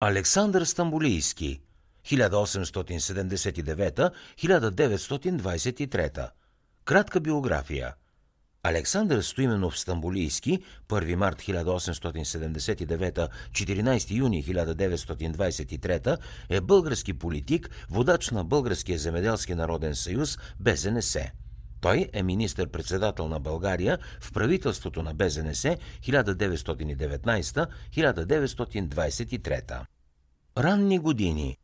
Александър Стамбулийски 1879-1923 Кратка биография Александър Стоименов Стамбулийски 1 март 1879 14 юни 1923 е български политик, водач на Българския земеделски народен съюз БЗНС. Той е министър-председател на България в правителството на БЗНС 1919-1923. Ранни години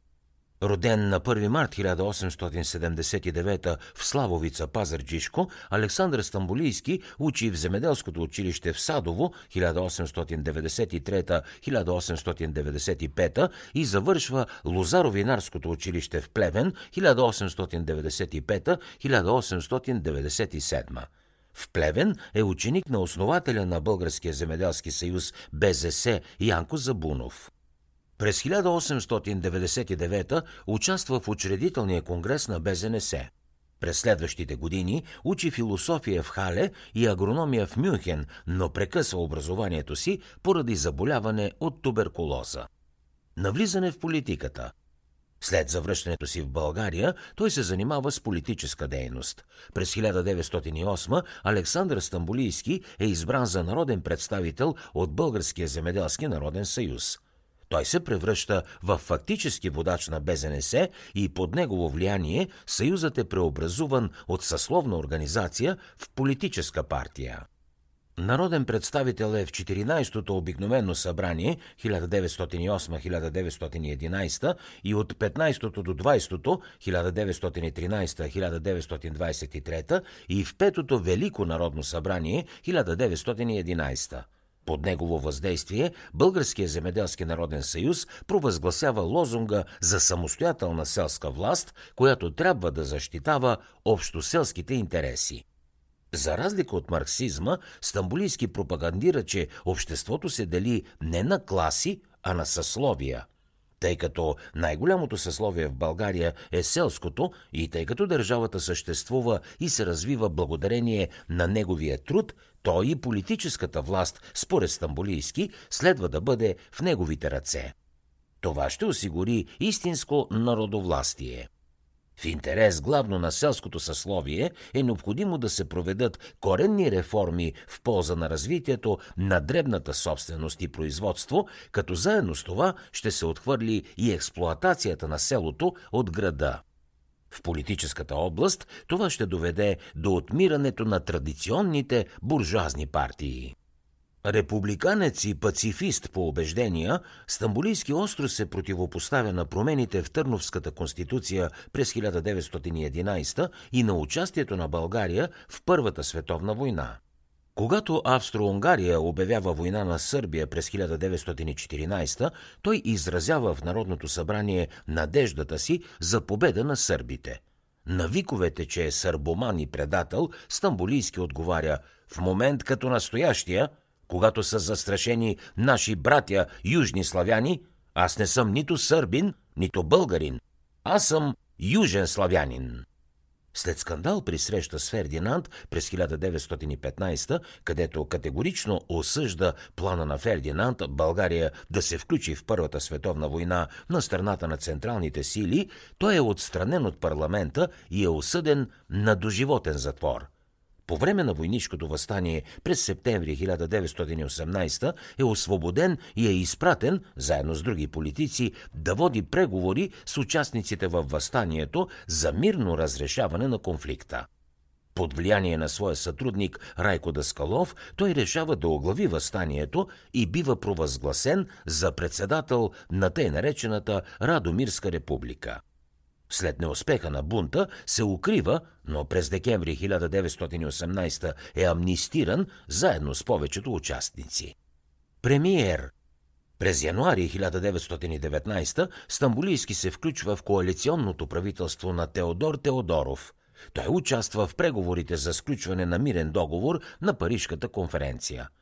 Роден на 1 март 1879 в Славовица, Пазарджишко, Александър Стамбулийски учи в земеделското училище в Садово 1893-1895 и завършва Лозаровинарското училище в Плевен 1895-1897. В Плевен е ученик на основателя на Българския земеделски съюз БЗС Янко Забунов. През 1899 участва в учредителния конгрес на БЗНС. През следващите години учи философия в Хале и агрономия в Мюнхен, но прекъсва образованието си поради заболяване от туберкулоза. Навлизане в политиката – след завръщането си в България, той се занимава с политическа дейност. През 1908 Александър Стамбулийски е избран за народен представител от Българския земеделски народен съюз. Той се превръща в фактически водач на БЗНС и под негово влияние Съюзът е преобразуван от съсловна организация в политическа партия. Народен представител е в 14-то обикновено събрание 1908-1911 и от 15-то до 20-то 1913-1923 и в 5-то Велико народно събрание 1911. Под негово въздействие Българския земеделски народен съюз провъзгласява лозунга за самостоятелна селска власт, която трябва да защитава общоселските интереси. За разлика от марксизма, Стамбулийски пропагандира, че обществото се дели не на класи, а на съсловия – тъй като най-голямото съсловие в България е селското и тъй като държавата съществува и се развива благодарение на неговия труд, то и политическата власт, според Стамбулийски, следва да бъде в неговите ръце. Това ще осигури истинско народовластие. В интерес главно на селското съсловие е необходимо да се проведат коренни реформи в полза на развитието на дребната собственост и производство, като заедно с това ще се отхвърли и експлоатацията на селото от града. В политическата област това ще доведе до отмирането на традиционните буржуазни партии. Републиканец и пацифист по убеждения, Стамбулийски остров се противопоставя на промените в Търновската конституция през 1911 и на участието на България в Първата световна война. Когато Австро-Унгария обявява война на Сърбия през 1914, той изразява в Народното събрание надеждата си за победа на сърбите. На виковете, че е сърбоман и предател, Стамбулийски отговаря «В момент като настоящия – когато са застрашени наши братя южни славяни, аз не съм нито сърбин, нито българин. Аз съм южен славянин. След скандал при среща с Фердинанд през 1915, където категорично осъжда плана на Фердинанд България да се включи в Първата световна война на страната на централните сили, той е отстранен от парламента и е осъден на доживотен затвор. По време на войнишкото възстание през септември 1918 е освободен и е изпратен, заедно с други политици, да води преговори с участниците във възстанието за мирно разрешаване на конфликта. Под влияние на своя сътрудник Райко Даскалов, той решава да оглави възстанието и бива провъзгласен за председател на тъй наречената Радомирска република. След неуспеха на бунта се укрива, но през декември 1918 е амнистиран заедно с повечето участници. Премиер през януари 1919 Стамбулийски се включва в коалиционното правителство на Теодор Теодоров. Той участва в преговорите за сключване на мирен договор на Парижката конференция –